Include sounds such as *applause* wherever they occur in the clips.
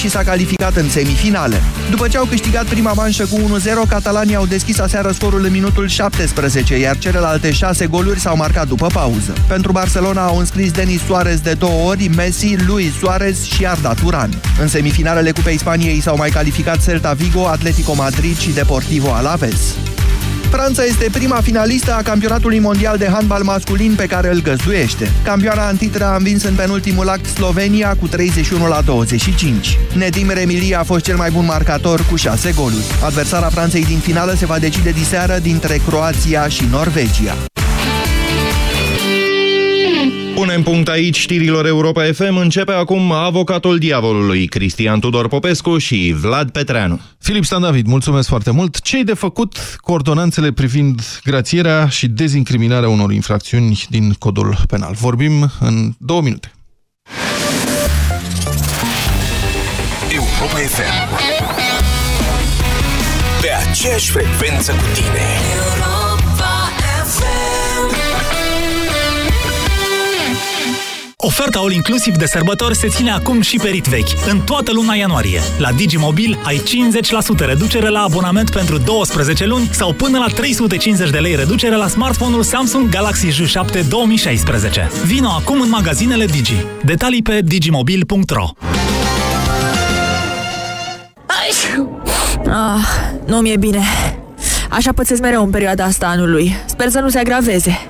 și s-a calificat în semifinale. După ce au câștigat prima manșă cu 1-0, catalanii au deschis aseară scorul în minutul 17, iar celelalte 6 goluri s-au marcat după pauză. Pentru Barcelona au înscris Denis Suarez de două ori, Messi, Luis Suarez și Arda Turan. În semifinalele Cupei Spaniei s-au mai calificat Celta Vigo, Atletico Madrid și Deportivo Alaves. Franța este prima finalistă a campionatului mondial de handbal masculin pe care îl găzduiește. Campioana antitră a învins în penultimul act Slovenia cu 31 la 25. Nedim Remilia a fost cel mai bun marcator cu 6 goluri. Adversara Franței din finală se va decide diseară dintre Croația și Norvegia. Punem punct aici știrilor Europa FM. Începe acum avocatul diavolului, Cristian Tudor Popescu și Vlad Petreanu. Filip Stan David, mulțumesc foarte mult. Ce-i de făcut cu ordonanțele privind grațierea și dezincriminarea unor infracțiuni din codul penal? Vorbim în două minute. Europa FM Pe aceeași frecvență cu tine Oferta All Inclusiv de sărbători se ține acum și pe rit vechi, în toată luna ianuarie. La Digimobil ai 50% reducere la abonament pentru 12 luni sau până la 350 de lei reducere la smartphone-ul Samsung Galaxy J7 2016. Vino acum în magazinele Digi. Detalii pe digimobil.ro Ah, nu mi-e bine. Așa pățesc mereu în perioada asta anului. Sper să nu se agraveze.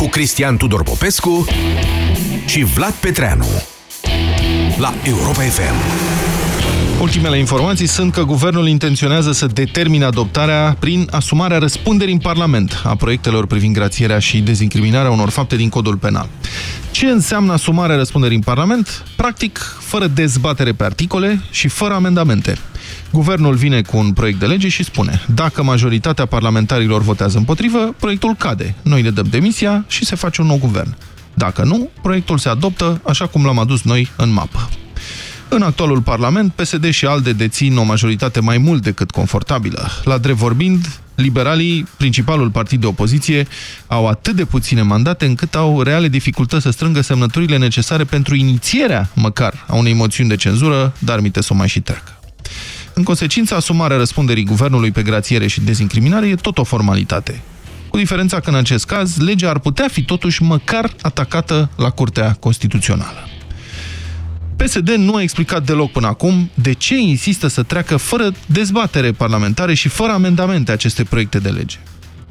Cu Cristian Tudor Popescu Și Vlad Petreanu La Europa FM Ultimele informații sunt că guvernul intenționează să determine adoptarea prin asumarea răspunderii în Parlament a proiectelor privind grațierea și dezincriminarea unor fapte din codul penal. Ce înseamnă asumarea răspunderii în Parlament? Practic, fără dezbatere pe articole și fără amendamente. Guvernul vine cu un proiect de lege și spune dacă majoritatea parlamentarilor votează împotrivă, proiectul cade. Noi ne dăm demisia și se face un nou guvern. Dacă nu, proiectul se adoptă așa cum l-am adus noi în mapă. În actualul Parlament, PSD și ALDE dețin o majoritate mai mult decât confortabilă. La drept vorbind, liberalii, principalul partid de opoziție, au atât de puține mandate încât au reale dificultăți să strângă semnăturile necesare pentru inițierea, măcar, a unei moțiuni de cenzură, dar mite să o mai și treacă. În consecință, asumarea răspunderii guvernului pe grațiere și dezincriminare e tot o formalitate. Cu diferența că, în acest caz, legea ar putea fi totuși măcar atacată la Curtea Constituțională. PSD nu a explicat deloc până acum de ce insistă să treacă fără dezbatere parlamentare și fără amendamente aceste proiecte de lege.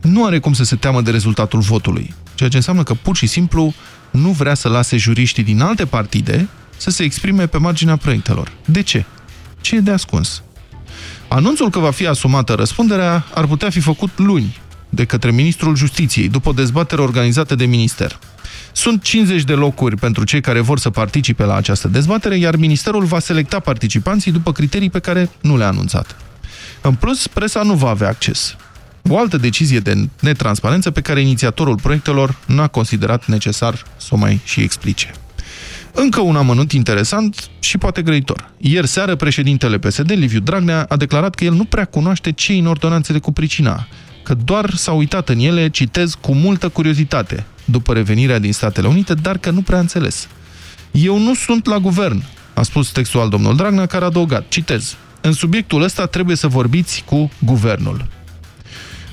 Nu are cum să se teamă de rezultatul votului, ceea ce înseamnă că pur și simplu nu vrea să lase juriștii din alte partide să se exprime pe marginea proiectelor. De ce? Ce e de ascuns? Anunțul că va fi asumată răspunderea ar putea fi făcut luni de către Ministrul Justiției, după o dezbatere organizată de minister. Sunt 50 de locuri pentru cei care vor să participe la această dezbatere, iar Ministerul va selecta participanții după criterii pe care nu le-a anunțat. În plus, presa nu va avea acces. O altă decizie de netransparență pe care inițiatorul proiectelor n-a considerat necesar să o mai și explice. Încă un amănunt interesant și poate grăitor. Ieri seară, președintele PSD, Liviu Dragnea, a declarat că el nu prea cunoaște ce în ordonanțele cu pricina, că doar s-a uitat în ele, citez, cu multă curiozitate, după revenirea din Statele Unite, dar că nu prea înțeles. Eu nu sunt la guvern, a spus textual domnul Dragnea, care a adăugat, citez, în subiectul ăsta trebuie să vorbiți cu guvernul.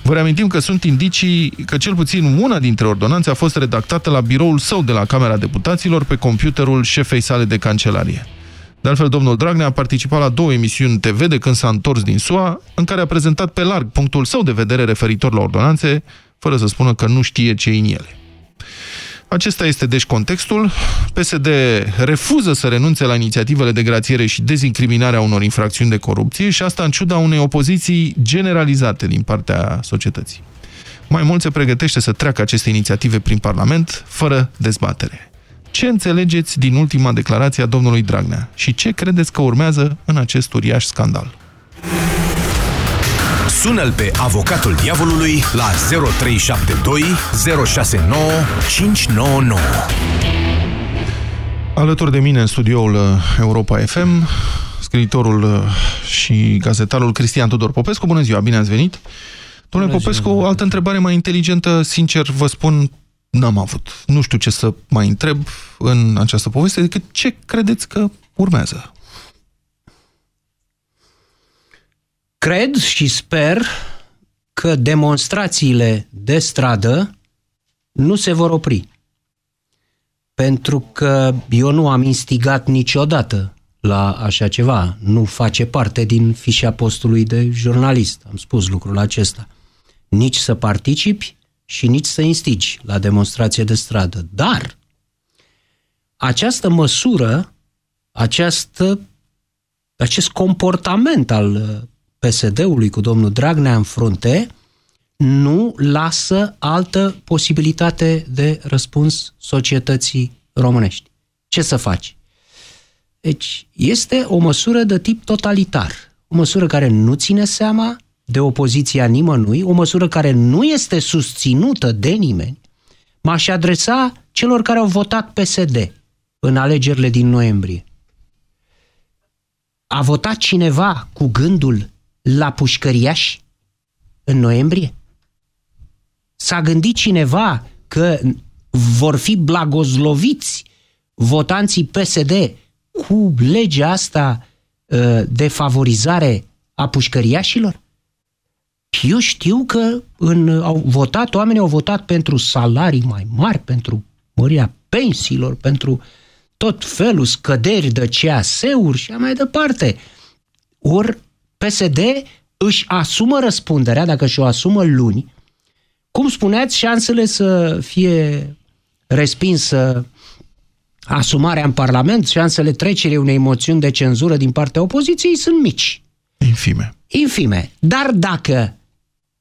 Vă reamintim că sunt indicii că cel puțin una dintre ordonanțe a fost redactată la biroul său de la Camera Deputaților pe computerul șefei sale de cancelarie. De altfel, domnul Dragnea a participat la două emisiuni TV de când s-a întors din SUA, în care a prezentat pe larg punctul său de vedere referitor la ordonanțe, fără să spună că nu știe ce în ele. Acesta este deci contextul. PSD refuză să renunțe la inițiativele de grațiere și dezincriminarea unor infracțiuni de corupție și asta în ciuda unei opoziții generalizate din partea societății. Mai mult se pregătește să treacă aceste inițiative prin Parlament fără dezbatere. Ce înțelegeți din ultima declarație a domnului Dragnea și ce credeți că urmează în acest uriaș scandal? Sună-l pe avocatul diavolului la 0372 069 599. Alături de mine în studioul uh, Europa FM, scriitorul uh, și gazetarul Cristian Tudor Popescu. Bună ziua, bine ați venit! Domnule Popescu, o altă întrebare mai inteligentă, sincer vă spun, n-am avut. Nu știu ce să mai întreb în această poveste, decât ce credeți că urmează? Cred și sper că demonstrațiile de stradă nu se vor opri. Pentru că eu nu am instigat niciodată la așa ceva. Nu face parte din fișa postului de jurnalist. Am spus lucrul acesta. Nici să participi și nici să instigi la demonstrație de stradă. Dar această măsură, această, acest comportament al PSD-ului cu domnul Dragnea în frunte nu lasă altă posibilitate de răspuns societății românești. Ce să faci? Deci este o măsură de tip totalitar, o măsură care nu ține seama de opoziția nimănui, o măsură care nu este susținută de nimeni, m-aș adresa celor care au votat PSD în alegerile din noiembrie. A votat cineva cu gândul la pușcăriași în noiembrie? S-a gândit cineva că vor fi blagozloviți votanții PSD cu legea asta ă, de favorizare a pușcăriașilor? Eu știu că în, au votat, oamenii au votat pentru salarii mai mari, pentru mărirea pensiilor, pentru tot felul, scăderi de CAS-uri și mai departe. Ori PSD își asumă răspunderea, dacă și-o asumă luni, cum spuneați, șansele să fie respinsă asumarea în Parlament, șansele trecerii unei moțiuni de cenzură din partea opoziției sunt mici. Infime. Infime. Dar dacă,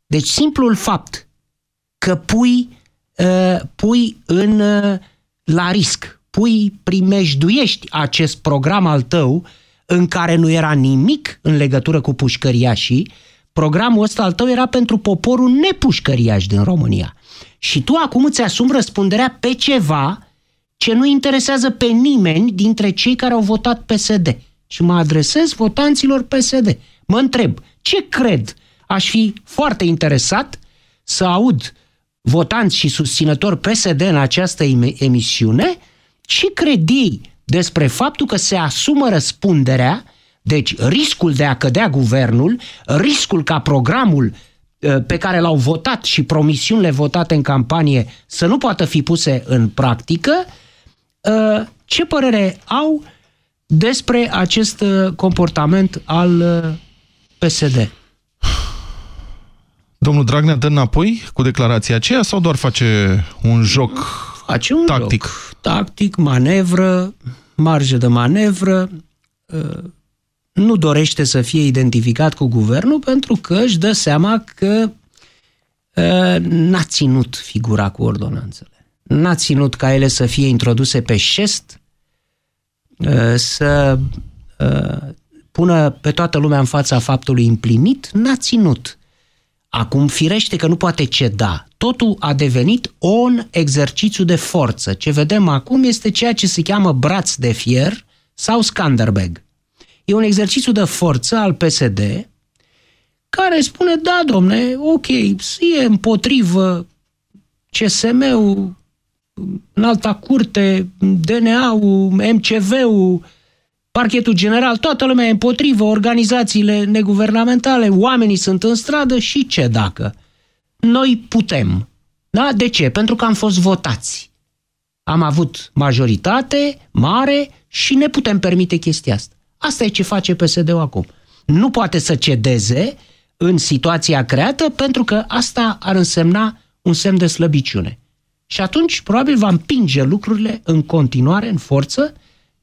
deci simplul fapt că pui, uh, pui în, uh, la risc, pui, primejduiești acest program al tău în care nu era nimic în legătură cu pușcăriașii, programul ăsta al tău era pentru poporul nepușcăriaș din România. Și tu acum îți asumi răspunderea pe ceva ce nu interesează pe nimeni dintre cei care au votat PSD. Și mă adresez votanților PSD. Mă întreb, ce cred? Aș fi foarte interesat să aud votanți și susținători PSD în această emisiune, ce cred ei despre faptul că se asumă răspunderea, deci riscul de a cădea guvernul, riscul ca programul ă, pe care l-au votat și promisiunile votate în campanie să nu poată fi puse în practică, ă, ce părere au despre acest ă, comportament al PSD? Domnul Dragnea dă înapoi cu declarația aceea sau doar face un joc face un tactic? Joc. Tactic, manevră, marjă de manevră, ă, nu dorește să fie identificat cu guvernul pentru că își dă seama că ă, n-a ținut figura cu ordonanțele. N-a ținut ca ele să fie introduse pe șest, ă, să pună pe toată lumea în fața faptului împlinit, n-a ținut. Acum, firește că nu poate ceda. Totul a devenit un exercițiu de forță. Ce vedem acum este ceea ce se cheamă braț de fier sau Skanderbeg. E un exercițiu de forță al PSD care spune, da, domne, ok, e împotrivă CSM-ul, în alta curte, DNA-ul, MCV-ul, parchetul general, toată lumea e împotrivă, organizațiile neguvernamentale, oamenii sunt în stradă și ce dacă? Noi putem. Da? De ce? Pentru că am fost votați. Am avut majoritate mare și ne putem permite chestia asta. Asta e ce face PSD-ul acum. Nu poate să cedeze în situația creată pentru că asta ar însemna un semn de slăbiciune. Și atunci probabil va împinge lucrurile în continuare, în forță,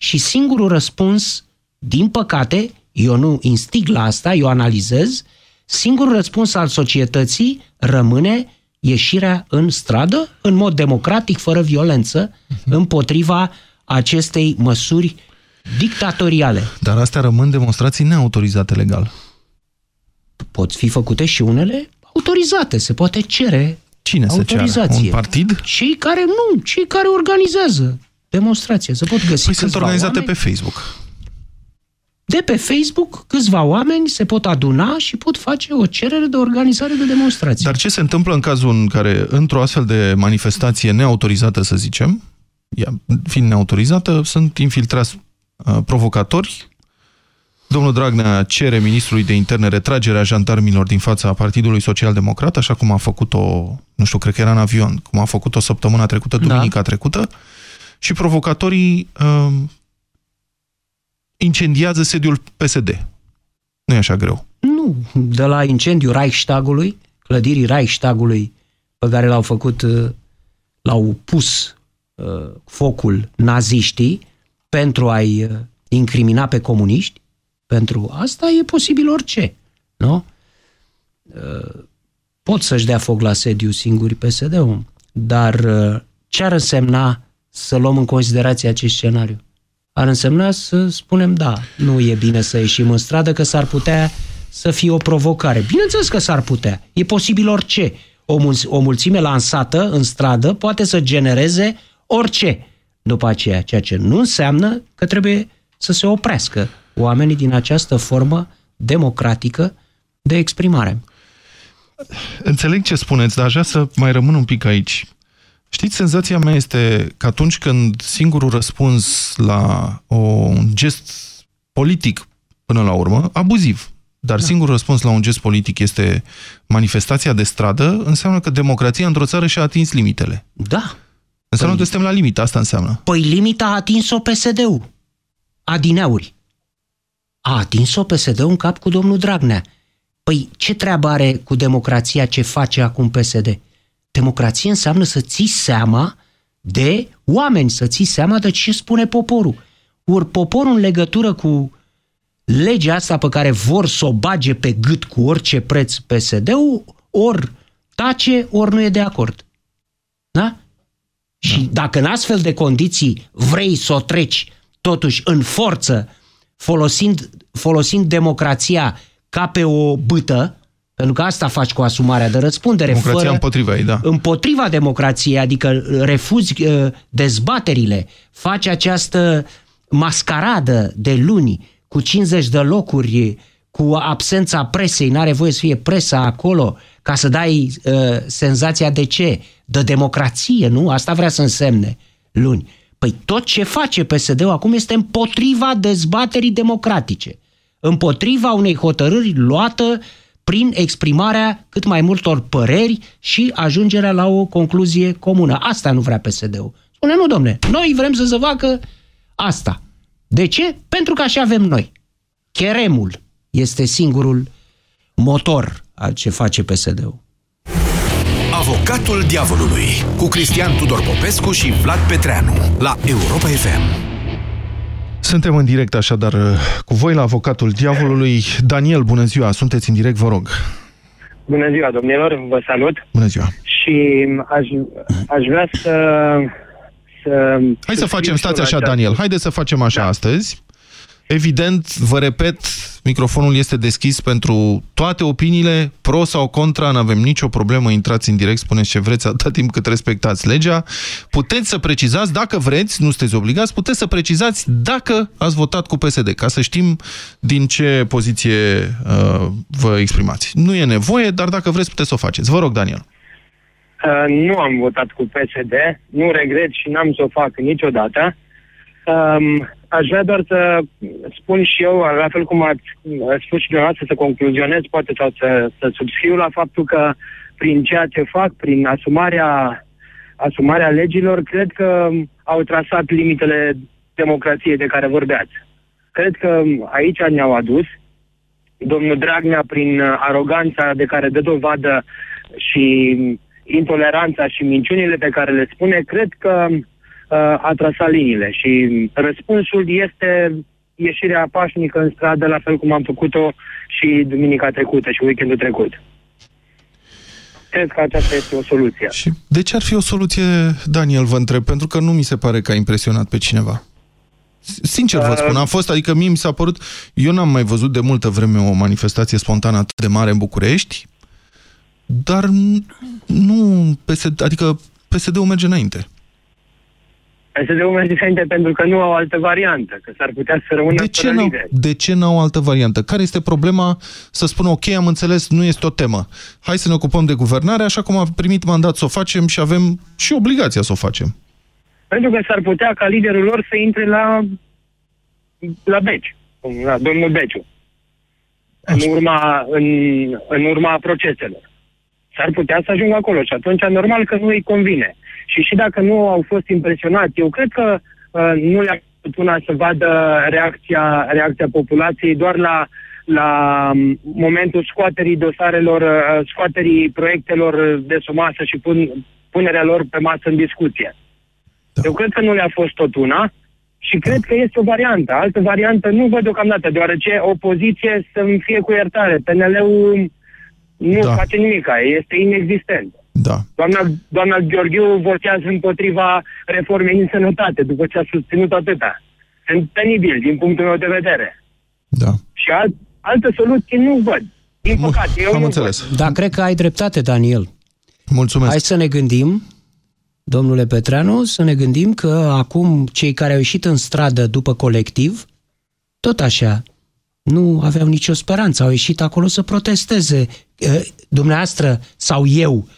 și singurul răspuns, din păcate, eu nu instig la asta, eu analizez, singurul răspuns al societății rămâne ieșirea în stradă, în mod democratic, fără violență, uh-huh. împotriva acestei măsuri dictatoriale. Dar astea rămân demonstrații neautorizate legal. Pot pot fi făcute și unele autorizate. Se poate cere Cine se autorizație. ceară? Un partid? Cei care nu, cei care organizează demonstrație. Se pot găsi Păi sunt organizate oameni. pe Facebook. De pe Facebook, câțiva oameni se pot aduna și pot face o cerere de organizare de demonstrație. Dar ce se întâmplă în cazul în care, într-o astfel de manifestație neautorizată, să zicem, ea, fiind neautorizată, sunt infiltrați uh, provocatori, Domnul Dragnea cere ministrului de interne retragerea jandarmilor din fața Partidului Social Democrat, așa cum a făcut-o, nu știu, cred că era în avion, cum a făcut-o săptămâna trecută, duminica da. trecută, și provocatorii uh, incendiază sediul PSD. Nu e așa greu. Nu, de la incendiul Reichstagului, clădirii Reichstagului pe care l-au făcut, uh, l-au pus uh, focul naziștii pentru a-i uh, incrimina pe comuniști, pentru asta e posibil orice, nu? Uh, pot să-și dea foc la sediu singuri PSD-ul, dar uh, ce ar însemna să luăm în considerație acest scenariu? Ar însemna să spunem, da, nu e bine să ieșim în stradă, că s-ar putea să fie o provocare. Bineînțeles că s-ar putea. E posibil orice. O, mul- o mulțime lansată în stradă poate să genereze orice după aceea, ceea ce nu înseamnă că trebuie să se oprească oamenii din această formă democratică de exprimare. Înțeleg ce spuneți, dar aș vrea să mai rămân un pic aici. Știți, senzația mea este că atunci când singurul răspuns la o, un gest politic, până la urmă, abuziv, dar da. singurul răspuns la un gest politic este manifestația de stradă, înseamnă că democrația într-o țară și-a atins limitele. Da. Înseamnă păi, că suntem la limită, asta înseamnă. Păi limita a atins-o PSD-ul. Adineauri. A atins-o PSD-ul în cap cu domnul Dragnea. Păi ce treabă are cu democrația ce face acum PSD? Democrație înseamnă să ții seama de oameni, să ții seama de ce spune poporul. Ori poporul în legătură cu legea asta pe care vor să o bage pe gât cu orice preț PSD-ul, ori tace, ori nu e de acord. Da? Și dacă în astfel de condiții vrei să o treci totuși în forță, folosind, folosind democrația ca pe o bâtă, pentru că asta faci cu asumarea de răspundere. Democrația fără, împotriva ei, da. Împotriva democrației, adică refuzi uh, dezbaterile, faci această mascaradă de luni cu 50 de locuri, cu absența presei, n-are voie să fie presa acolo, ca să dai uh, senzația de ce? De democrație, nu? Asta vrea să însemne luni. Păi tot ce face PSD-ul acum este împotriva dezbaterii democratice, împotriva unei hotărâri luată prin exprimarea cât mai multor păreri și ajungerea la o concluzie comună. Asta nu vrea PSD-ul. Spune, nu, domne, noi vrem să se facă asta. De ce? Pentru că așa avem noi. Cheremul este singurul motor al ce face PSD-ul. Avocatul diavolului cu Cristian Tudor Popescu și Vlad Petreanu la Europa FM. Suntem în direct așadar cu voi la Avocatul Diavolului. Daniel, bună ziua, sunteți în direct, vă rog. Bună ziua, domnilor, vă salut. Bună ziua. Și aș, aș vrea să... să Hai să facem, stați așa, Daniel, haideți să facem așa da. astăzi. Evident, vă repet, microfonul este deschis pentru toate opiniile, pro sau contra, nu avem nicio problemă, intrați în direct, spuneți ce vreți, atâta timp cât respectați legea. Puteți să precizați, dacă vreți, nu sunteți obligați, puteți să precizați dacă ați votat cu PSD, ca să știm din ce poziție uh, vă exprimați. Nu e nevoie, dar dacă vreți, puteți să o faceți. Vă rog, Daniel. Uh, nu am votat cu PSD, nu regret și n-am să o fac niciodată. Um, aș vrea doar să spun și eu, la fel cum ați spus și dumneavoastră, să concluzionez, poate sau să, să subscriu la faptul că prin ceea ce fac, prin asumarea, asumarea legilor, cred că au trasat limitele democrației de care vorbeați. Cred că aici ne-au adus. Domnul Dragnea, prin aroganța de care dă dovadă și intoleranța și minciunile pe care le spune, cred că a trasat liniile și răspunsul este ieșirea pașnică în stradă, la fel cum am făcut-o și duminica trecută și weekendul trecut. Cred că aceasta este o soluție. Și de ce ar fi o soluție, Daniel, vă întreb? Pentru că nu mi se pare că a impresionat pe cineva. Sincer vă spun, a fost, adică mie mi s-a părut, eu n-am mai văzut de multă vreme o manifestație spontană atât de mare în București, dar nu, PSD, adică PSD-ul merge înainte. PSD-ul merge înainte pentru că nu au altă variantă, că s-ar putea să rămână de ce, n-au, de ce n-au altă variantă? Care este problema să spună, ok, am înțeles, nu este o temă. Hai să ne ocupăm de guvernare, așa cum am primit mandat să o facem și avem și obligația să o facem. Pentru că s-ar putea ca liderul lor să intre la, la Beci, la domnul Beciu, în urma, în, în urma proceselor. S-ar putea să ajungă acolo și atunci normal că nu îi convine. Și și dacă nu au fost impresionați, eu cred că uh, nu le-a putut una să vadă reacția, reacția populației doar la, la um, momentul scoaterii dosarelor, uh, scoaterii proiectelor de sub masă și pun, punerea lor pe masă în discuție. Da. Eu cred că nu le-a fost tot una și cred că este o variantă. Altă variantă nu văd deocamdată, deoarece opoziție să-mi fie cu iertare. PNL-ul nu da. face nimic, este inexistent. Da. Doamna, doamna Gheorghiu votează împotriva reformei în sănătate, după ce a susținut atâta. Sunt penibil din punctul meu de vedere. Da. Și alt, altă soluție nu văd. Din păcate, eu Am nu înțeles. Văd. Da, cred că ai dreptate, Daniel. Mulțumesc. Hai să ne gândim, domnule Petreanu, să ne gândim că acum cei care au ieșit în stradă după colectiv, tot așa, nu aveau nicio speranță, au ieșit acolo să protesteze. Dumneavoastră sau eu,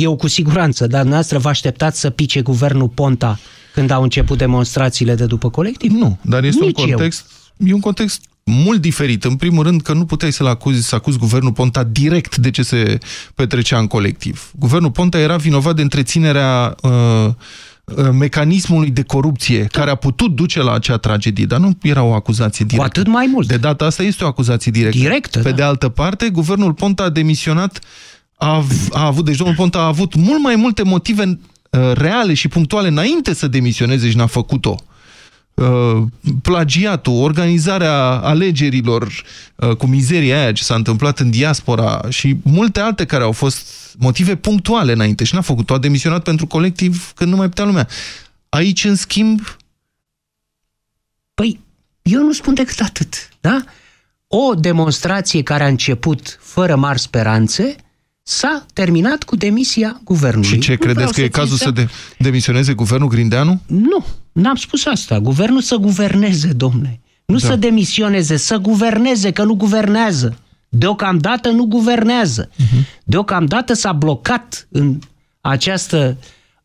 eu cu siguranță, dar dumneavoastră vă așteptați să pice guvernul Ponta când au început demonstrațiile de după colectiv? Nu, dar este Nici un context, eu. e un context mult diferit. În primul rând că nu puteai să-l acuzi, să acuzi guvernul Ponta direct de ce se petrecea în colectiv. Guvernul Ponta era vinovat de întreținerea uh, mecanismului de corupție da. care a putut duce la acea tragedie, dar nu era o acuzație directă. Cu atât mai mult. De data asta este o acuzație directă. Directă, Pe da. de altă parte, guvernul Ponta a demisionat a, a avut, deci domnul Ponta a avut mult mai multe motive uh, reale și punctuale înainte să demisioneze și n-a făcut-o. Uh, plagiatul, organizarea alegerilor uh, cu mizeria aia ce s-a întâmplat în diaspora și multe alte care au fost motive punctuale înainte și n-a făcut-o. A demisionat pentru colectiv când nu mai putea lumea. Aici, în schimb... Păi, eu nu spun decât atât, da? O demonstrație care a început fără mari speranțe s-a terminat cu demisia guvernului. Și ce, nu credeți că e cazul să de demisioneze guvernul Grindeanu? Nu, n-am spus asta. Guvernul să guverneze, domne. Nu da. să demisioneze, să guverneze, că nu guvernează. Deocamdată nu guvernează. Uh-huh. Deocamdată s-a blocat în această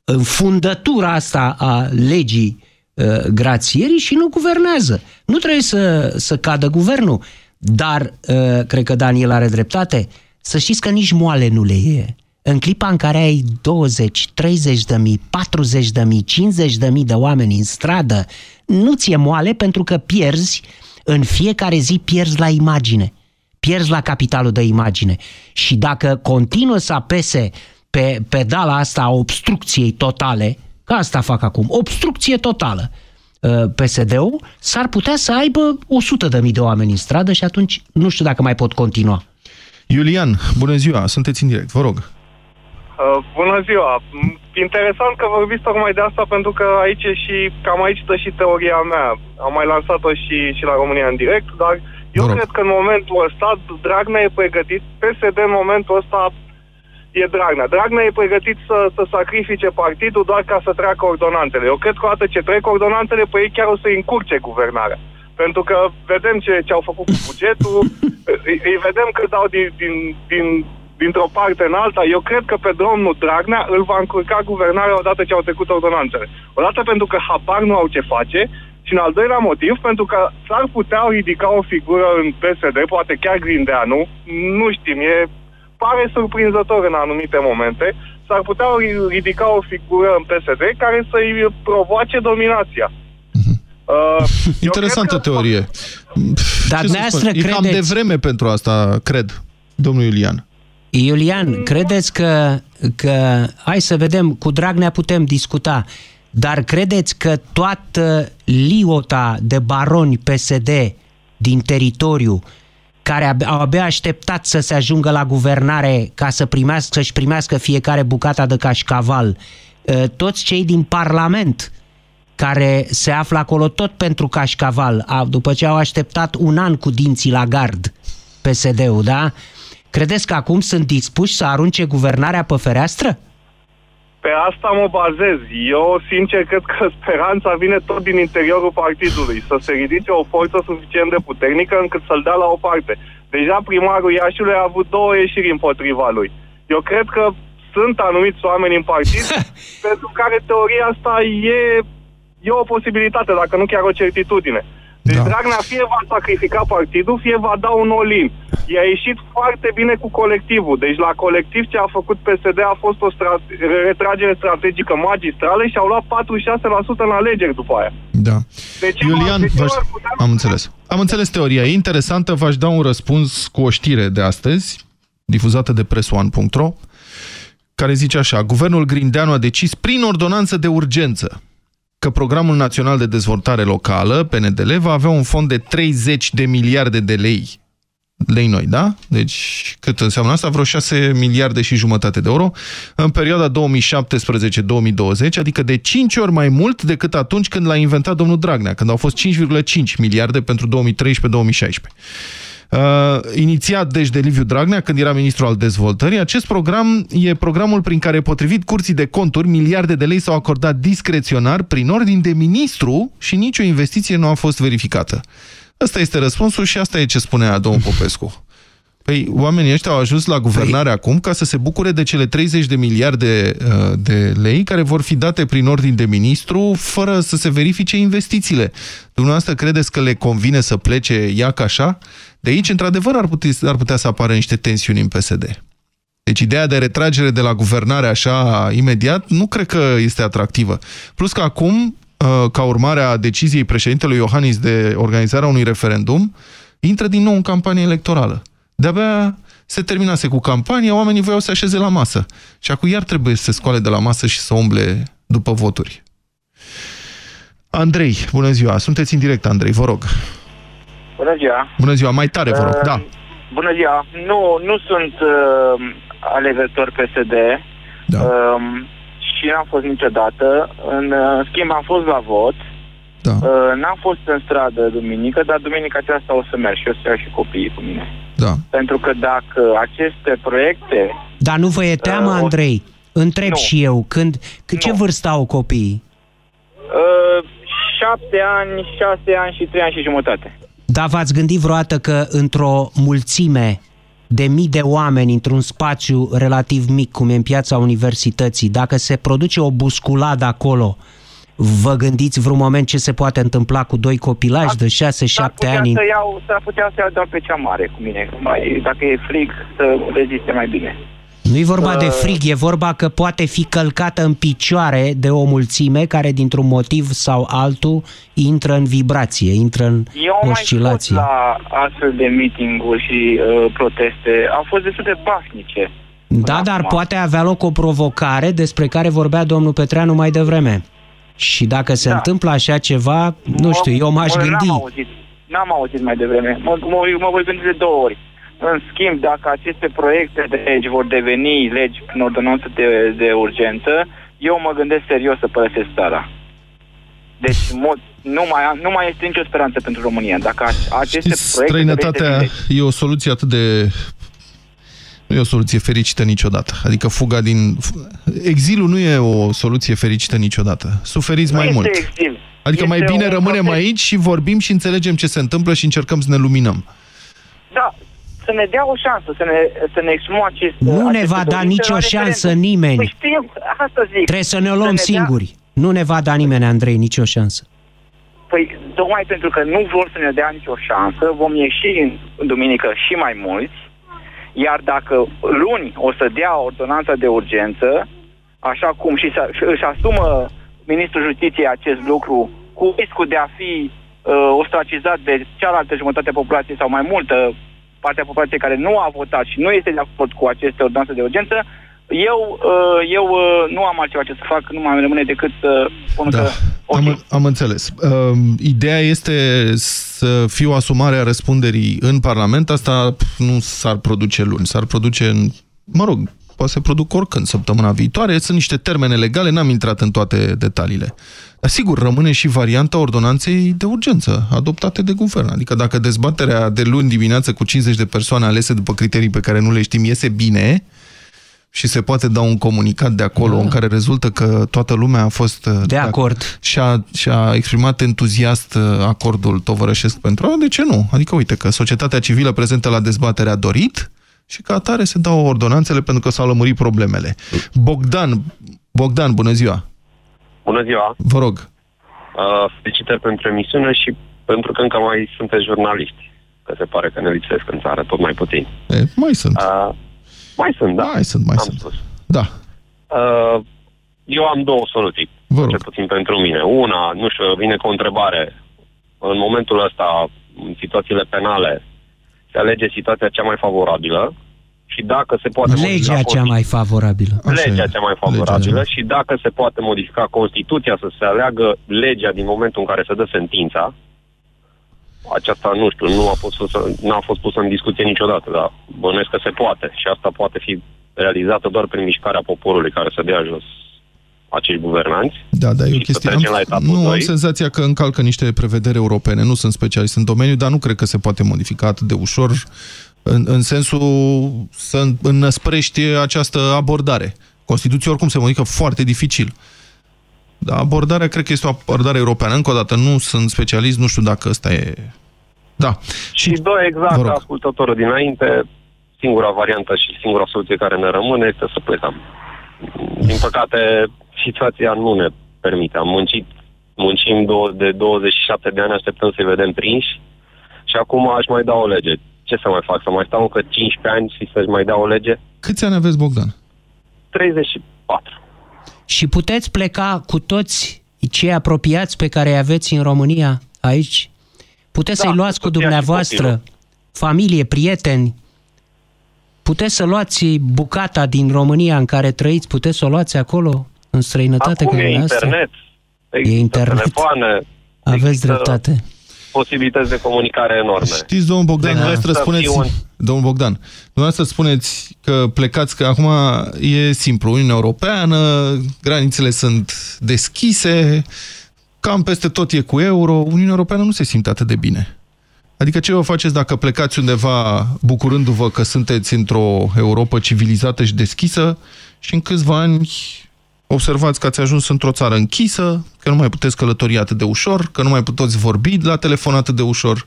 în fundătura asta a legii uh, grațierii și nu guvernează. Nu trebuie să, să cadă guvernul, dar uh, cred că Daniel are dreptate. Să știți că nici moale nu le e. În clipa în care ai 20, 30 de mii, 40 de mii, 50 de mii de oameni în stradă, nu ți-e moale pentru că pierzi, în fiecare zi pierzi la imagine. Pierzi la capitalul de imagine. Și dacă continuă să apese pe pedala asta a obstrucției totale, că asta fac acum, obstrucție totală, PSD-ul, s-ar putea să aibă 100 de mii de oameni în stradă și atunci nu știu dacă mai pot continua. Iulian, bună ziua, sunteți în direct, vă rog. Uh, bună ziua! Interesant că vorbiți tocmai de asta pentru că aici e și, cam aici stă și teoria mea. Am mai lansat-o și, și la România în direct, dar eu cred că în momentul ăsta Dragnea e pregătit, PSD în momentul ăsta e Dragnea. Dragnea e pregătit să, să sacrifice partidul doar ca să treacă ordonantele. Eu cred că odată ce trec ordonantele, pe ei chiar o să încurce guvernarea. Pentru că vedem ce, ce au făcut cu bugetul, *laughs* îi, îi vedem că dau din, din, din, dintr-o parte în alta. Eu cred că pe domnul Dragnea îl va încurca guvernarea odată ce au trecut ordonanțele. Odată pentru că habar nu au ce face și în al doilea motiv pentru că s-ar putea ridica o figură în PSD, poate chiar Grindeanu, nu știm, e, pare surprinzător în anumite momente, s-ar putea ridica o figură în PSD care să-i provoace dominația. Uh, Interesantă că... teorie. Dar dumneavoastră credeți... E cam de vreme pentru asta, cred, domnul Iulian. Iulian, credeți că, că, hai să vedem, cu Dragnea putem discuta, dar credeți că toată liota de baroni PSD din teritoriu, care au abia așteptat să se ajungă la guvernare ca să primească, să-și primească fiecare bucata de cașcaval, toți cei din Parlament, care se află acolo tot pentru cașcaval, a, după ce au așteptat un an cu dinții la gard PSD-ul, da? Credeți că acum sunt dispuși să arunce guvernarea pe fereastră? Pe asta mă bazez. Eu, sincer, cred că speranța vine tot din interiorul partidului, să se ridice o forță suficient de puternică încât să-l dea la o parte. Deja primarul Iașiului a avut două ieșiri împotriva lui. Eu cred că sunt anumiți oameni în partid *laughs* pentru care teoria asta e, e o posibilitate, dacă nu chiar o certitudine. Deci da. Dragnea fie va sacrifica partidul, fie va da un all-in. I-a ieșit foarte bine cu colectivul. Deci la colectiv ce a făcut PSD a fost o stra- retragere strategică magistrală și au luat 46% în alegeri după aia. Da. Deci, Iulian, deci v-aș... putea... am înțeles. Am înțeles teoria. E interesantă. V-aș da un răspuns cu o știre de astăzi, difuzată de presoan.ro, care zice așa. Guvernul Grindeanu a decis prin ordonanță de urgență că Programul Național de Dezvoltare Locală, PNDL, va avea un fond de 30 de miliarde de lei lei noi, da? Deci cât înseamnă asta? Vreo 6 miliarde și jumătate de euro în perioada 2017-2020, adică de 5 ori mai mult decât atunci când l-a inventat domnul Dragnea, când au fost 5,5 miliarde pentru 2013-2016. Uh, inițiat deci de Liviu Dragnea când era ministru al dezvoltării, acest program e programul prin care, potrivit curții de conturi, miliarde de lei s-au acordat discreționar prin ordin de ministru și nicio investiție nu a fost verificată. Asta este răspunsul și asta e ce spunea domnul *laughs* Popescu. Păi oamenii ăștia au ajuns la guvernare păi... acum ca să se bucure de cele 30 de miliarde uh, de lei care vor fi date prin ordin de ministru fără să se verifice investițiile. Dumneavoastră credeți că le convine să plece ea ca așa? De aici, într-adevăr, ar putea, ar putea să apară niște tensiuni în PSD. Deci ideea de retragere de la guvernare așa imediat nu cred că este atractivă. Plus că acum, uh, ca urmare a deciziei președintelui Iohannis de organizarea unui referendum, intră din nou în campanie electorală. De-abia se terminase cu campania, oamenii voiau să așeze la masă. Și acum iar trebuie să se scoale de la masă și să umble după voturi. Andrei, bună ziua! Sunteți în direct, Andrei, vă rog. Bună ziua! Bună ziua, mai tare, vă rog, uh, da. Bună ziua! Nu, nu sunt uh, alegător PSD da. uh, și n-am fost niciodată. În uh, schimb, am fost la vot. Da. Uh, n-am fost în stradă duminică, dar duminica aceasta o să merg și o să iau și copiii cu mine. Da. Pentru că dacă aceste proiecte... Dar nu vă e teamă, Uh, o- Andrei? Întreb Nu. și eu, când, că ce vârstă au copiii? Uh, șapte ani, șase ani și trei ani și jumătate. Dar v-ați gândit vreodată că într-o mulțime de mii de oameni într-un spațiu relativ mic, cum e în piața universității, dacă se produce o busculadă acolo, vă gândiți vreun moment ce se poate întâmpla cu doi copilași de 6-7 putea ani? Să iau, s-ar putea să iau doar pe cea mare cu mine. Mai, dacă e frig, să reziste mai bine. Nu e vorba de Uh, frig, e vorba că poate fi călcată în picioare de o mulțime care, dintr-un motiv sau altul, intră în vibrație, intră în Eu am mai fost oscilație. la astfel de meeting-uri și uh, proteste. Au fost destul de pasnice. Da, dar poate avea loc o provocare despre care vorbea domnul Petreanu mai devreme. Și dacă se Da. întâmplă așa ceva, nu știu, eu m-aș mă, gândi. N-am auzit, n-am auzit mai devreme. Mă, mă, mă voi gândi de două ori. În schimb, dacă aceste proiecte de legi vor deveni legi prin ordonanță de, de urgență, eu mă gândesc serios să părăsesc țara. Deci mod, nu, mai, am- nu mai este nicio speranță pentru România. Dacă a- aceste Știți, proiecte de legi străinătatea devin legi- e o soluție atât de... Nu e o soluție fericită niciodată. Adică fuga din... Exilul nu e o soluție fericită niciodată. Suferiți Nu mai este mult. exil. Adică mai Este bine un rămânem protest. aici și vorbim și înțelegem ce se întâmplă și încercăm să ne luminăm. Da, să ne dea o șansă, să ne, să ne exprimăm acest... Nu ne aceste va da dorințe nicio la șansă referendum. nimeni. Păi știm, asta zic. Trebuie să ne o Să luăm ne dea- singuri. Nu ne va da nimeni, Andrei, nicio șansă. Păi, tocmai pentru că nu vor să ne dea nicio șansă, vom ieși în, în duminică și mai mulți, iar dacă luni o să dea ordonanța de urgență, așa cum și, să, și își asumă Ministrul Justiției acest lucru, cu riscul de a fi uh, ostracizat de cealaltă jumătate a populației sau mai multă partea populației care nu a votat și nu este de acord cu aceste ordonanțe de urgență, eu, uh, eu uh, nu am altceva ce să fac, nu mai rămâne decât să spun că Am, am înțeles. Uh, ideea este să fie o asumare a răspunderii în Parlament. Asta pf, nu s-ar produce luni, s-ar produce în mă rog, poate să produc oricând săptămâna viitoare. Sunt niște termene legale, n-am intrat în toate detaliile. Dar sigur, rămâne și varianta ordonanței de urgență, adoptate de guvern. Adică dacă dezbaterea de luni dimineață cu 50 de persoane alese după criterii pe care nu le știm iese bine și se poate da un comunicat de acolo da. în care rezultă că toată lumea a fost... De acord. Și-a și -a exprimat entuziast uh, acordul tovărășesc pentru... De ce nu? Adică uite că societatea civilă prezentă la dezbatere a dorit și ca atare se dau ordonanțele pentru că s-au lămurit problemele. Bogdan, Bogdan, bună ziua! Bună ziua! Vă rog! Uh, felicitări pentru emisiune și pentru că încă mai sunteți jurnaliști. Că se pare că ne lipsesc în țară tot mai puțin. E, mai sunt. Uh, mai sunt, da? Mai sunt, mai am sunt. Spus. Da. Uh, eu am două soluții, Vă rog. cel puțin pentru mine. Una, nu știu, vine cu o întrebare. În momentul ăsta, în situațiile penale, se alege situația cea mai favorabilă și dacă se poate Legea modifica cea mai favorabilă. legea cea mai favorabilă și dacă se poate modifica Constituția să se aleagă legea din momentul în care se dă sentința, aceasta, nu știu, nu a fost, să, n-a fost pusă în discuție niciodată, dar bănuiesc că se poate și asta poate fi realizată doar prin mișcarea poporului care să dea jos acești guvernanți. Da, da, e o Și să chestie. trecem Am, la etapul nu, am doi. senzația că încalcă niște prevederi europene. Nu sunt specialist în domeniu, dar nu cred că se poate modifica atât de ușor în, în sensul să înnăsprești această abordare. Constituția oricum se modifică foarte dificil. Dar abordarea cred că este o abordare europeană. Încă o dată, nu sunt specialist, nu știu dacă ăsta e... Da. Și doi, exact, Vă rog. ca ascultătorul dinainte, singura variantă și singura soluție care ne rămâne este să plecăm. Din păcate, situația nu ne permite. Am muncit, muncim două- de 27 de ani, așteptăm să-i vedem prinși și acum aș mai da o lege. Ce să mai fac? Să mai stau încă 15 ani și să-și mai dea o lege? Câți ani aveți, Bogdan? 34. Și puteți pleca cu toți cei apropiați pe care îi aveți în România aici? Puteți Da, să-i luați cu cu soția și dumneavoastră, copilul. familie, prieteni? Puteți să luați bucata din România în care trăiți, puteți să o luați acolo, în străinătate? Acum că e asta- internet, E există internet. telefoane, Aveți există dreptate. Posibilități de comunicare enorme. Știți, domnul Bogdan, Da. dumneavoastră Să spuneți, fiu un- domnul Bogdan, dumneavoastră spuneți că plecați, că acum e simplu, Uniunea Europeană, granițele sunt deschise, cam peste tot e cu euro, Uniunea Europeană nu se simte atât de bine. Adică ce vă faceți dacă plecați undeva bucurându-vă că sunteți într-o Europa civilizată și deschisă și în câțiva ani observați că ați ajuns într-o țară închisă, că nu mai puteți călători atât de ușor, că nu mai puteți vorbi la telefon atât de ușor,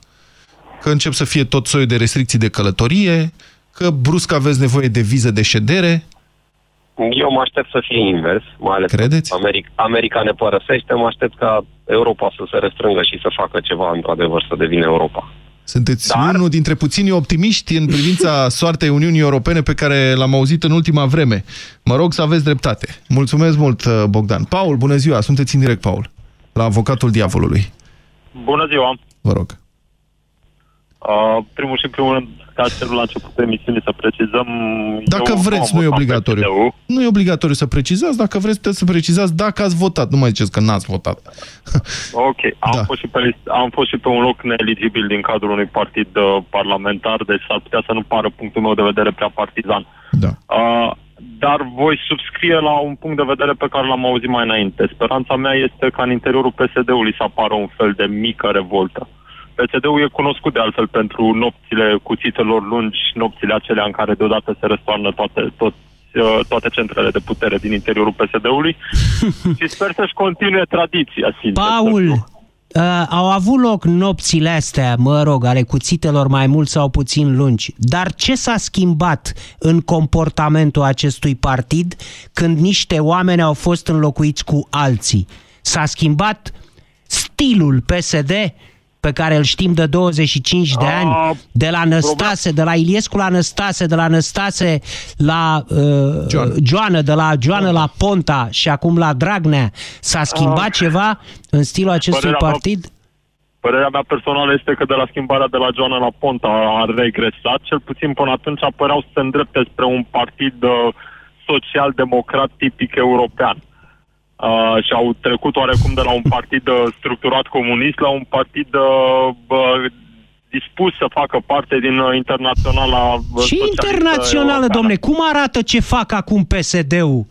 că încep să fie tot soiul de restricții de călătorie, că brusc aveți nevoie de viză de ședere. Eu mă aștept să fie invers, mai ales Credeți? că America, America ne părăsește, mă aștept ca Europa să se restrângă și să facă ceva, într-adevăr, să devină Europa. Sunteți Dar... unul dintre puținii optimiști în privința *laughs* soartei Uniunii Europene pe care l-am auzit în ultima vreme. Mă rog să aveți dreptate. Mulțumesc mult, uh, Bogdan. Paul, bună ziua, sunteți în direct, Paul, la avocatul diavolului. Bună ziua! Vă rog. Uh, primul și primul rând, ca cerul la început de emisiune să precizăm... Dacă eu vreți, am nu e votat obligatoriu. PSD-ul. Nu e obligatoriu să precizați, dacă vreți puteți să precizați dacă ați votat. Nu mai ziceți că n-ați votat. *laughs* Ok, am, da. fost și pe list, am fost și pe un loc neeligibil din cadrul unui partid uh, parlamentar, deci s-ar putea să nu pară punctul meu de vedere prea partizan. Da. Uh, dar voi subscrie la un punct de vedere pe care l-am auzit mai înainte. Speranța mea este ca în interiorul PSD-ului să apară un fel de mică revoltă. PSD-ul e cunoscut de altfel pentru nopțile cuțitelor lungi, nopțile acelea în care deodată se răstoarnă toate, toți, uh, toate centrele de putere din interiorul PSD-ului *laughs* și sper să-și continue tradiția, sincer. Paul, uh, au avut loc nopțile astea, mă rog, ale cuțitelor mai mult sau puțin lungi. Dar ce s-a schimbat în comportamentul acestui partid când niște oameni au fost înlocuiți cu alții? S-a schimbat stilul PSD pe care îl știm de 25 de ani, de la Năstase, de la Iliescu la Năstase, de la Năstase la uh, Joan. Joană, de la Joană la Ponta și acum la Dragnea. S-a schimbat ceva în stilul acestui Părerea mea- partid? Părerea mea personală este că de la schimbarea de la Joana la Ponta a regresat, cel puțin până atunci păreau să se îndrepte spre un partid uh, social-democrat tipic european. Uh, și au trecut oarecum de la un partid uh, structurat comunist la un partid uh, bă, dispus să facă parte din uh, internaționala uh, Și socialistă internațională, europeană. domne, cum arată ce fac acum PSD-ul?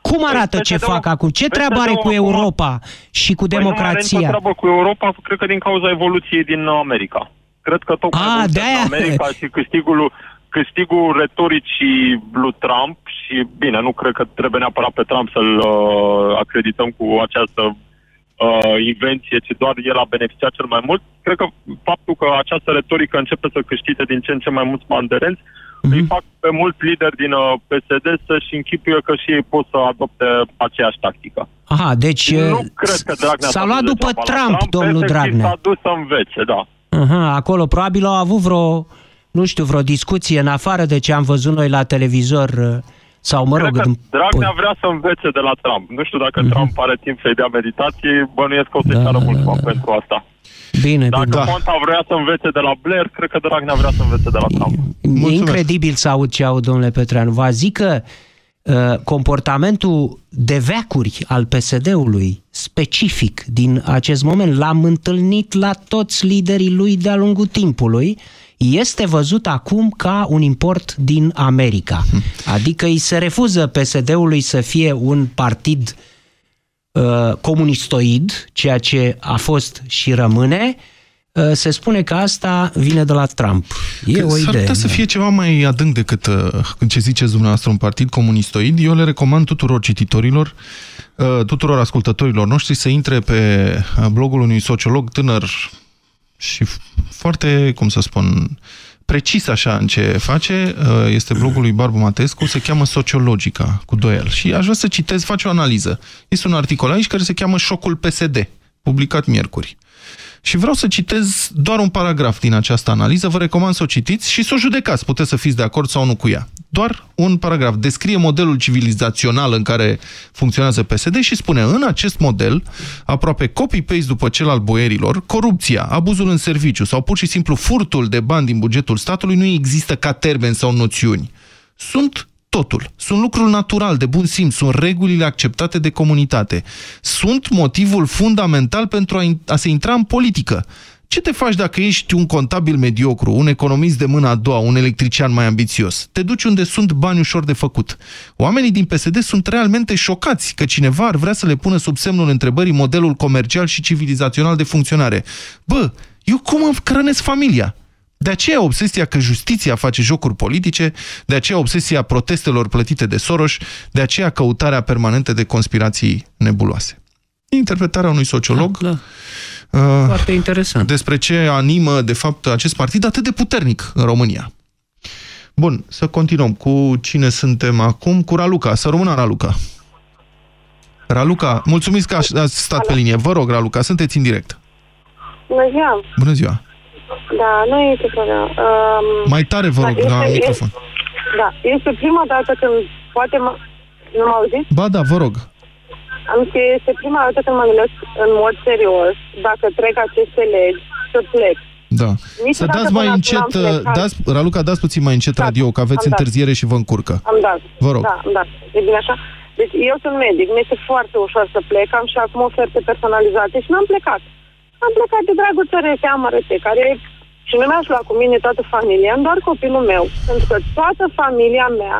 Cum arată ce PSD-ul fac acum? Ce PSD-ul treabă are cu acum- Europa și cu Păi nu mai are democrația? nicio treabă cu Europa, cred că din cauza evoluției din America. Cred că tocmai Ah, evoluția de-aia. din America și câștigul, câștigul retoricii lui Trump și, bine, nu cred că trebuie neapărat pe Trump să-l uh, acredităm cu această uh, invenție, ci doar el a beneficiat cel mai mult. Cred că faptul că această retorică începe să câștige din ce în ce mai mulți mandarenți Mhm. îi fac pe mulți lideri din uh, PSD să-și închipuie că și ei pot să adopte aceeași tactică. Aha, deci Nu uh, cred că Dragnea s-a dus luat după degeaba la Trump, domnul efectiv Dragnea. S-a dus să învețe, da. Aha, acolo probabil au avut vreo, nu știu, vreo discuție în afară de ce am văzut noi la televizor uh, sau, mă rog, Cred că în- Dragnea vrea să învețe de la Trump. Nu știu dacă Trump are timp să-i dea meditație, bănuiesc că o să-i Mhm. Da, ceară da, mulți da, bani da. pentru asta. bine, Dacă bine. Ponta vrea să învețe de la Blair, cred că Dragnea vrea să învețe de la Trump. E incredibil să aud ce aud, domnule Petreanu. Vă zic că uh, comportamentul de veacuri al PSD-ului, specific din acest moment, l-am întâlnit la toți liderii lui de-a lungul timpului, este văzut acum ca un import din America. Adică îi se refuză PSD-ului să fie un partid uh, comunistoid, ceea ce a fost și rămâne, uh, se spune că asta vine de la Trump. E Că o S-ar idee. putea să da. fie ceva mai adânc decât uh, ce ziceți dumneavoastră un partid comunistoid. Eu le recomand tuturor cititorilor, uh, tuturor ascultătorilor noștri să intre pe uh, blogul unui sociolog tânăr și f- foarte, cum să spun, precis așa în ce face, uh, este blogul lui Barbu Matescu, se cheamă Sociologica, cu doi L. Și aș vrea să citez, face o analiză. Este un articol aici care se cheamă Șocul PSD, publicat miercuri. Și vreau să citez doar un paragraf din această analiză, vă recomand să o citiți și să o judecați, puteți să fiți de acord sau nu cu ea. Doar un paragraf. Descrie modelul civilizațional în care funcționează PSD și spune, în acest model, aproape copy-paste după cel al boierilor, corupția, abuzul în serviciu sau pur și simplu furtul de bani din bugetul statului nu există ca termen sau noțiuni. Sunt totul. Sunt lucruri natural, de bun simț, sunt regulile acceptate de comunitate. Sunt motivul fundamental pentru a, in- a se intra în politică. Ce te faci dacă ești un contabil mediocru, un economist de mâna a doua, un electrician mai ambițios? Te duci unde sunt bani ușor de făcut. Oamenii din PSD sunt realmente șocați că cineva ar vrea să le pună sub semnul întrebării modelul comercial și civilizațional de funcționare. Bă, eu cum îmi hrănesc familia? De aceea obsesia că justiția face jocuri politice, de aceea obsesia protestelor plătite de Soros, de aceea căutarea permanentă de conspirații nebuloase. Interpretarea unui sociolog Da, uh, Foarte interesant. despre ce animă, de fapt, acest partid atât de puternic în România. Bun, să continuăm. Cu cine suntem acum? Cu Raluca. Să rămână Raluca. Raluca, mulțumesc că ați ați stat pe linie. Vă rog, Raluca, sunteți în direct. Bună ziua! Bună ziua. Da, nu este problemă. Um, Mai tare, vă da, rog, este- la este- microfon. Da, este prima dată când poate mă... Nu mă auziți? Ba da, vă rog. Am zis că este prima dată când mă gândesc în mod serios dacă trec aceste legi să plec. Da. Niciodată Să dați până mai acum încet, am plecat. dați, Raluca, dați puțin mai încet radio, că aveți am dat. întârziere și vă încurcă. Am dat. Vă rog. Da, am dat. E bine așa? Deci eu sunt medic, mi-este foarte ușor să plec, am și acum oferte personalizate și n-am plecat. Am plecat de dragul țării amărăte, care și nu mi-aș lua cu mine toată familia, am doar copilul meu. Pentru că toată familia mea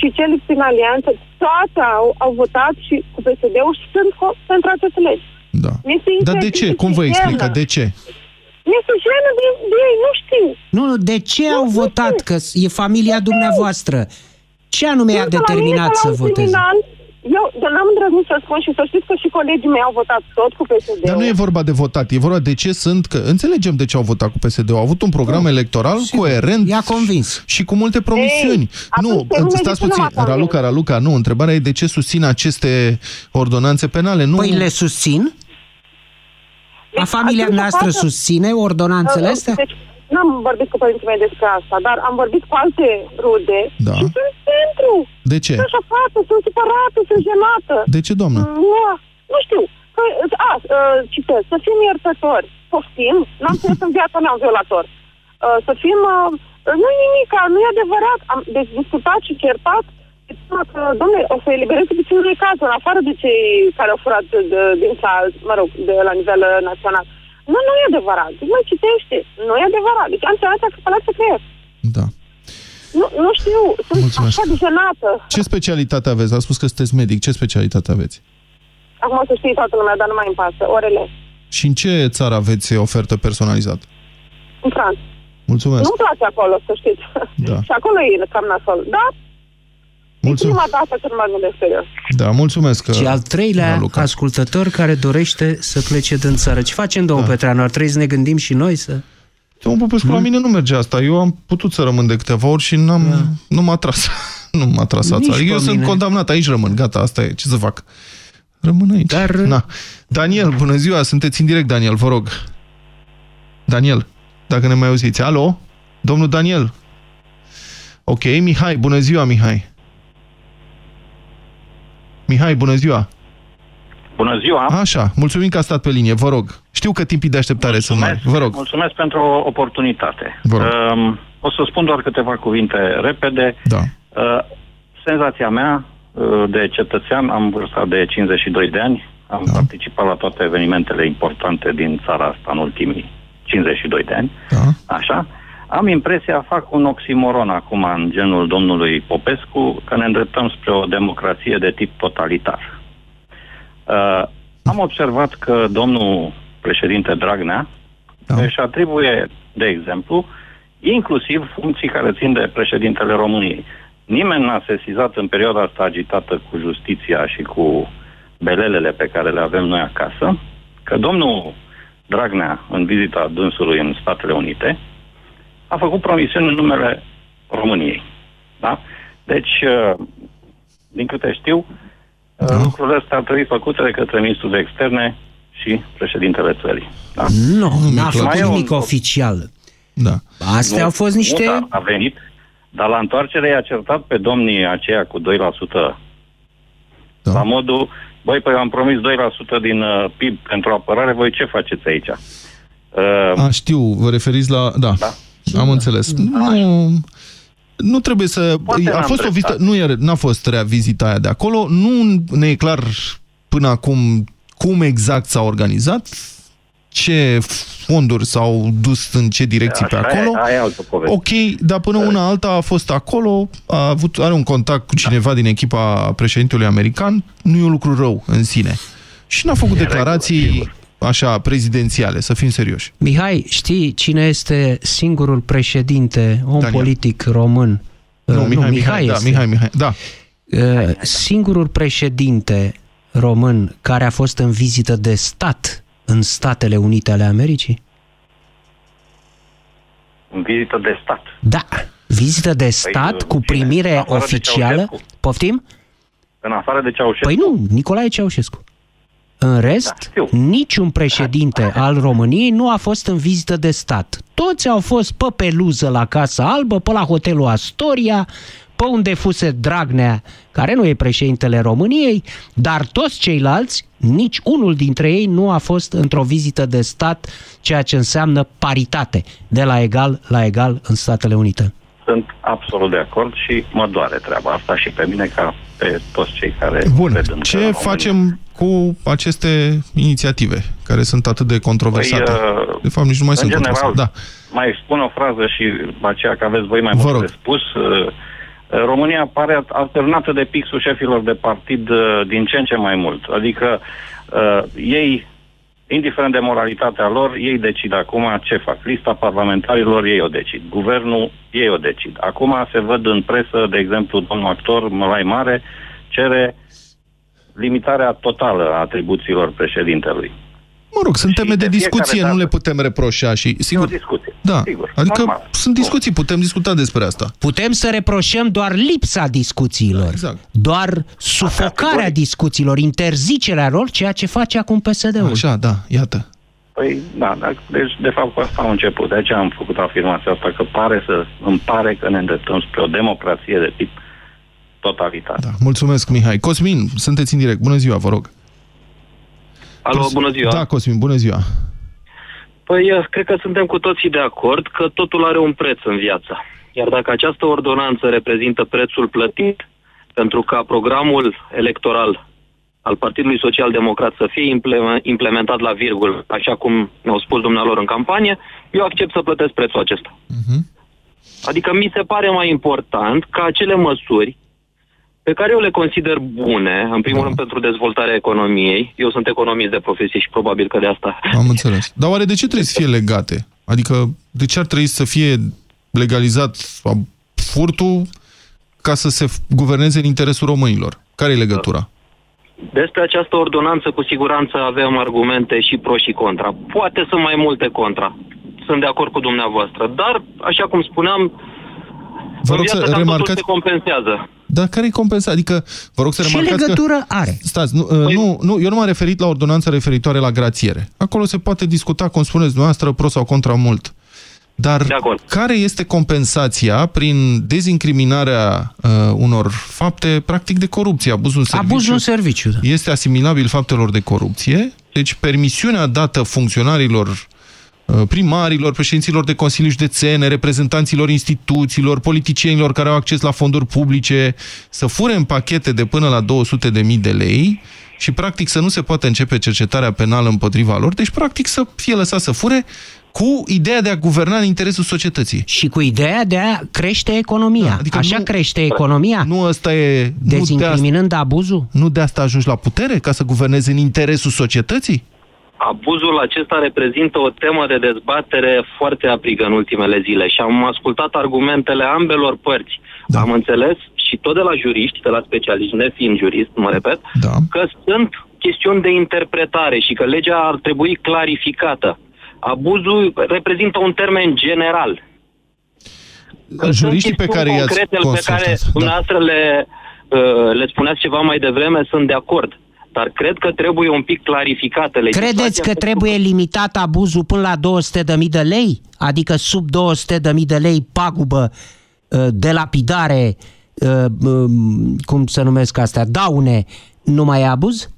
și cel din alianță, toate au, au votat și cu PSD-ul și sunt co- pentru aceste legi. Da. Mi-este Dar de ce? Cum vă explică? De ce? Mi-este jenă de, de ei, nu știu. Nu, nu, de ce au votat? Că e familia dumneavoastră. Ce anume i-a Sunt la mine determinat ca la să un voteze? criminal. Eu dar n-am îndrăznit să spun și să știți că și colegii mei au votat tot cu PSD. Dar nu e vorba de votat, e vorba de ce sunt, că înțelegem de ce au votat cu PSD. Au avut un program electoral coerent I-a convins. și cu multe promisiuni. Ei, nu, atunci pe lume stați de ce nu puțin, m-a convins? Raluca, Raluca, nu, întrebarea e de ce susțin aceste ordonanțe penale. Nu... Păi le susțin? A familia atunci noastră față- susține ordonanțele Uh, astea? Deci, n-am vorbit cu părinții mei despre asta, dar am vorbit cu alte rude Da. și sunt pentru. De ce? Sunt șocată, sunt supărată, sunt jenată. De ce, doamnă? Nu, nu știu. Că, a, uh, citesc, să fim iertători. Poftim, n-am *laughs* înțeles în viața mea un violator. Uh, să fim, uh, nu e nimic, nu e adevărat. Am deci, discutat și certat că, domnule, o să elibereze puțin unui caz, în afară de cei care au furat de, din sal, mă rog, de la nivel uh, național. Nu, nu e adevărat. Zic, mă, citește. Nu e adevărat. Deci am înțeles că spălat să creier. Da. Nu, nu știu, sunt Mulțumesc. așa de jenată. Ce specialitate aveți? A spus că sunteți medic. Ce specialitate aveți? Acum o să știe toată lumea, dar nu mai îmi pasă. Orele. Și în ce țară aveți ofertă personalizată? În Franța. Mulțumesc. Nu-mi place acolo, să știți. Da. *laughs* Și acolo e cam nasol. Da? E Mulțumesc. prima dată când mă gândesc serios. Da, mulțumesc. Și al treilea Luca. ascultător care dorește să plece din țară. Ce facem, domnul da. Petreanu? Ar trebui să ne gândim și noi să... Domnul Popescu, la mine nu merge asta. Eu am putut să rămân de câteva ori și n-am, da. nu m-a tras. *laughs* nu m-a tras ața. Nici Adică pe eu sunt mine. condamnat, aici rămân, gata, asta e. Ce să fac? Rămân aici. Dar... Na. Daniel, bună ziua, sunteți în direct, Daniel, vă rog. Daniel, dacă ne mai auziți. Alo? Domnul Daniel? Ok, Mihai, bună ziua, Mihai. Mihai, bună ziua. Bună ziua! Așa, mulțumim că a stat pe linie, vă rog. Știu că timpii de așteptare sunt mari. Vă rog. Mulțumesc pentru o oportunitate. Vă rog. Um, o să spun doar câteva cuvinte repede. Da. Uh, senzația mea uh, de cetățean, am vârsta de 52 de ani, am da. participat la toate evenimentele importante din țara asta în ultimii 52 de ani. Da. Așa. Am impresia, fac un oximoron acum în genul domnului Popescu, că ne îndreptăm spre o democrație de tip totalitar. Uh, am observat că domnul președinte Dragnea da. își atribuie, de exemplu, inclusiv funcții care țin de președintele României. Nimeni n-a sesizat în perioada asta agitată cu justiția și cu belelele pe care le avem noi acasă, că domnul Dragnea, în vizita dânsului în Statele Unite, a făcut promisiuni în numele României. Da? Deci, uh, din câte știu, da. lucrurile astea ar trebui făcute de către ministrul de externe și președintele țării. Da? Nu, n-a Și mai făcut e un- nimic oficial. Da. Astea Nu, au fost niște... Nu, da, a venit, dar la întoarcere i-a certat pe domnii aceia cu 2% da. la modul, băi, păi am promis 2% din uh, PIB pentru apărare, voi ce faceți aici? Uh, A, știu, vă referiți la... Da, da. Am înțeles. Nu, nu trebuie să... Poate A n-am fost o vizită... dreptate. Nu e, n-a fost rea vizita aia de acolo. Nu ne e clar până acum cum exact s-a organizat, ce fonduri s-au dus în ce direcții Așa pe acolo. e, aia e altă poveste. Ok, dar până una alta a fost acolo, a avut, are un contact cu cineva din echipa președintelui american, nu e un lucru rău în sine. Și n-a făcut declarații așa prezidențiale, să fim serioși. Mihai, știi cine este singurul președinte, om Daniel. politic român? Nu, Uh, Mihai, Mihai, da, este. Mihai, Mihai, da. Uh, Singurul președinte român care a fost în vizită de stat în Statele Unite ale Americii? în vizită de stat. Da, vizită de stat uh, cu cine? primire În afară de oficială. Ceaușescu? Poftim? În afară de Ceaușescu. Păi nu, Nicolae Ceaușescu. În rest, da, niciun președinte al României nu a fost în vizită de stat. Toți au fost pe peluză la Casa Albă, pe la hotelul Astoria, pe unde fuse Dragnea, care nu e președintele României, dar toți ceilalți, nici unul dintre ei nu a fost într-o vizită de stat, ceea ce înseamnă paritate, de la egal la egal în Statele Unite. Sunt absolut de acord și mă doare treaba asta și pe mine ca pe toți cei care Bun, cred în ce România. facem cu aceste inițiative care sunt atât de controversate? Păi, uh, de fapt, nici nu mai în sunt general, controversate. Da. mai spun o frază și după aceea că aveți voi mai Vă mult rog. de spus. Uh, România pare alternată de pixul șefilor de partid uh, din ce în ce mai mult. Adică uh, ei, indiferent de moralitatea lor, ei decid acum ce fac. Lista parlamentarilor ei o decid. Guvernul ei o decid. Acum se văd în presă, de exemplu, domnul actor Mălai Mare cere limitarea totală a atribuțiilor președintelui. Mă rog, sunt teme de de fiecare discuție, dată- nu le putem reproșa și, sigur, E o discuție. da, sigur, adică normal. sunt discuții, putem discuta despre asta. Putem să reproșăm doar lipsa discuțiilor, exact. doar sufocarea discuțiilor, interzicerea lor, ceea ce face acum PSD-ul. Așa, da, iată. Păi, da, da, deci de fapt cu asta am început. De aceea am făcut afirmația asta, că pare să, îmi pare că ne îndreptăm spre o democrație de tip totalitar. Da, mulțumesc, Mihai. Cosmin, sunteți în direct. Bună ziua, vă rog. Alo, bună ziua. Da, Cosmin, bună ziua. Păi, eh, cred că suntem cu toții de acord că totul are un preț în viață. Iar dacă această ordonanță reprezintă prețul plătit pentru ca programul electoral al Partidului Social Democrat să fie imple- implementat la virgul, așa cum ne-au spus dumnealor în campanie, eu accept să plătesc prețul acesta. Adică mi se pare mai important ca acele măsuri pe care eu le consider bune, în primul rând pentru dezvoltarea economiei, eu sunt economist de profesie și probabil că de asta Am înțeles. Dar oare de ce trebuie să fie legate? Adică de ce ar trebui să fie legalizat furtul ca să se guverneze în interesul românilor? Care e legătura? Despre această ordonanță, cu siguranță avem argumente și pro și contra. Poate sunt mai multe contra. Sunt de acord cu dumneavoastră. Dar, așa cum spuneam, Vă în rog viață să cam totul remarcați- se compensează. Dar care e compensa? Adică, vă rog să Ce remarcați legătură că... are? Stați, nu, păi... nu, nu, eu nu m-am referit la ordonanța referitoare la grațiere. Acolo se poate discuta, cum spuneți dumneavoastră, pro sau contra mult. Dar care este compensația prin dezincriminarea uh, unor fapte, practic, de corupție? Abuzul în serviciu, Abuzul în serviciu, da. este asimilabil faptelor de corupție, deci permisiunea dată funcționarilor uh, primarilor, președinților de consilii județene, reprezentanților instituțiilor, politicienilor care au acces la fonduri publice, să fure în pachete de până la 200.000 de lei și practic să nu se poată începe cercetarea penală împotriva lor, deci practic să fie lăsat să fure cu ideea de a guverna în interesul societății. Și cu ideea de a crește economia. Da, adică Așa nu- crește economia? Nu ăsta e... Dezincriminând abuzul? Nu de asta ajungi la putere? Ca să guvernezi în interesul societății? Abuzul acesta reprezintă o temă de dezbatere foarte aprigă în ultimele zile și am ascultat argumentele ambelor părți. Da. Am înțeles și tot de la juriști, de la specialiști, nefiind jurist, mă repet, da. că sunt chestiuni de interpretare și că legea ar trebui clarificată. Abuzul reprezintă un termen general. Că Juriștii sunt pe care chestiuni i-ați concrete pe consultat, care da. dumneavoastră le, uh, le spuneați ceva mai devreme, sunt de acord. Dar cred că trebuie un pic clarificată legislația. Credeți că pentru trebuie limitat abuzul până la 200.000 de lei? Adică sub 200.000 de lei pagubă, uh, de lapidare, uh, um, cum să numesc astea, daune, nu mai e abuz?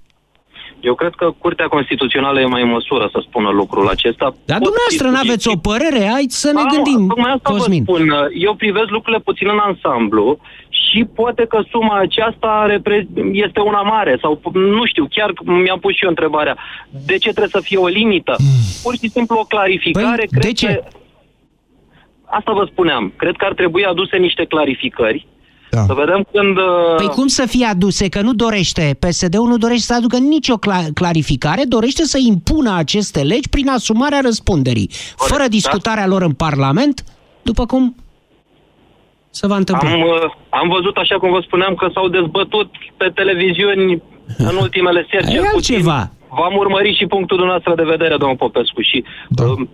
Eu cred că Curtea Constituțională e mai în măsură să spună lucrul acesta. Dar Pot dumneavoastră fi nu aveți o părere? Hai să ne Am- gândim, Tocmai asta Cosmin. vă spun. Eu privesc lucrurile puțin în ansamblu și poate că suma aceasta repre- este una mare sau nu știu, chiar mi-am pus și eu întrebarea. De ce trebuie să fie o limită? Pur și simplu o clarificare. Păi, cred de ce? Că... Asta vă spuneam. Cred că ar trebui aduse niște clarificări. Da. Să vedem când... uh, Păi cum să fie aduse? Că nu dorește, PSD-ul nu dorește să aducă nicio cla- clarificare, dorește să impună aceste legi prin asumarea răspunderii, fără discutarea lor în Parlament, după cum se va întâmpla. Am, uh, am văzut, așa cum vă spuneam, că s-au dezbătut pe televiziuni în *laughs* ultimele seri. E cel puțin. altceva. V-am urmărit și punctul dumneavoastră de vedere, domnul Popescu, și da. um,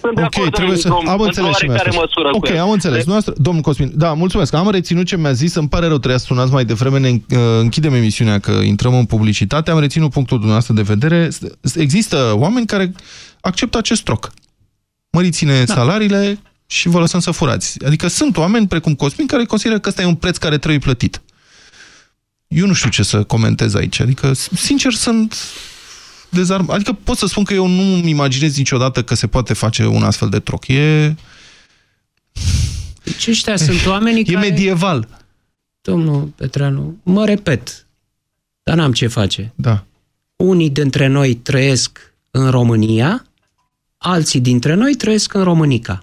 sunt de Ok, acord trebuie să... într-o- Am într-o înțeles și oarecare mi-a măsură Ok, cu el. am înțeles. De- Noastră, domnul Cosmin, da, mulțumesc. Am reținut ce mi-a zis. Îmi pare rău, trebuia să sunați mai devreme. Ne uh, închidem emisiunea că intrăm în publicitate. Am reținut punctul dumneavoastră de vedere. Există oameni care acceptă acest troc. Măriți-ne da. salariile și vă lăsăm să furați. Adică sunt oameni precum Cosmin care consideră că ăsta e un preț care trebuie plătit. Eu nu știu ce să comentez aici. Adică, sincer, sunt dezarm... Adică pot să spun că eu nu-mi imaginez niciodată că se poate face un astfel de troc. E... Deci ăștia sunt oamenii *laughs* E care... medieval. Domnul Petreanu, mă repet, dar n-am ce face. Da. Unii dintre noi trăiesc în România, alții dintre noi trăiesc în Românica.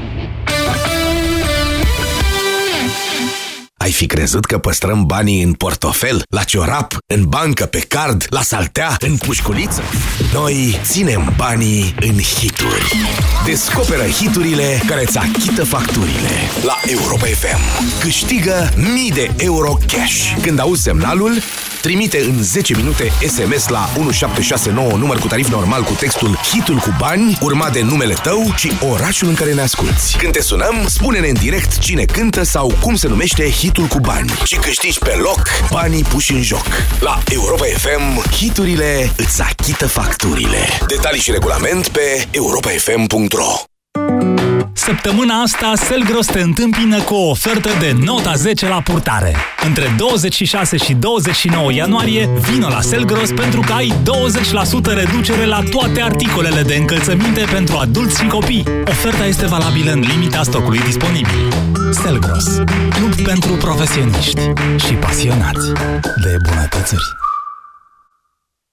Fi crezut că păstrăm banii în portofel, la ciorap, în bancă, pe card, la saltea, în pușculiță? Noi ținem banii în hituri. Descoperă hiturile care îți achită facturile la Europa FM. Câștigă mii de euro cash. Când auzi semnalul, trimite în 10 minute SMS la 1769 număr cu tarif normal cu textul Hitul cu bani, urmat de numele tău și orașul în care ne asculti. Când te sunăm, spune-ne în direct cine cântă sau cum se numește hitul cu bani și câștigi pe loc banii puși în joc. La Europa FM, hiturile îți achită facturile. Detalii și regulament pe europafm.ro Săptămâna asta, Selgros te întâmpină cu o ofertă de nota 10 la purtare. Între 26 și 29 ianuarie, vino la Selgros pentru că ai 20% reducere la toate articolele de încălțăminte pentru adulți și copii. Oferta este valabilă în limita stocului disponibil. Selgros, club pentru profesioniști și pasionați de bunătățuri.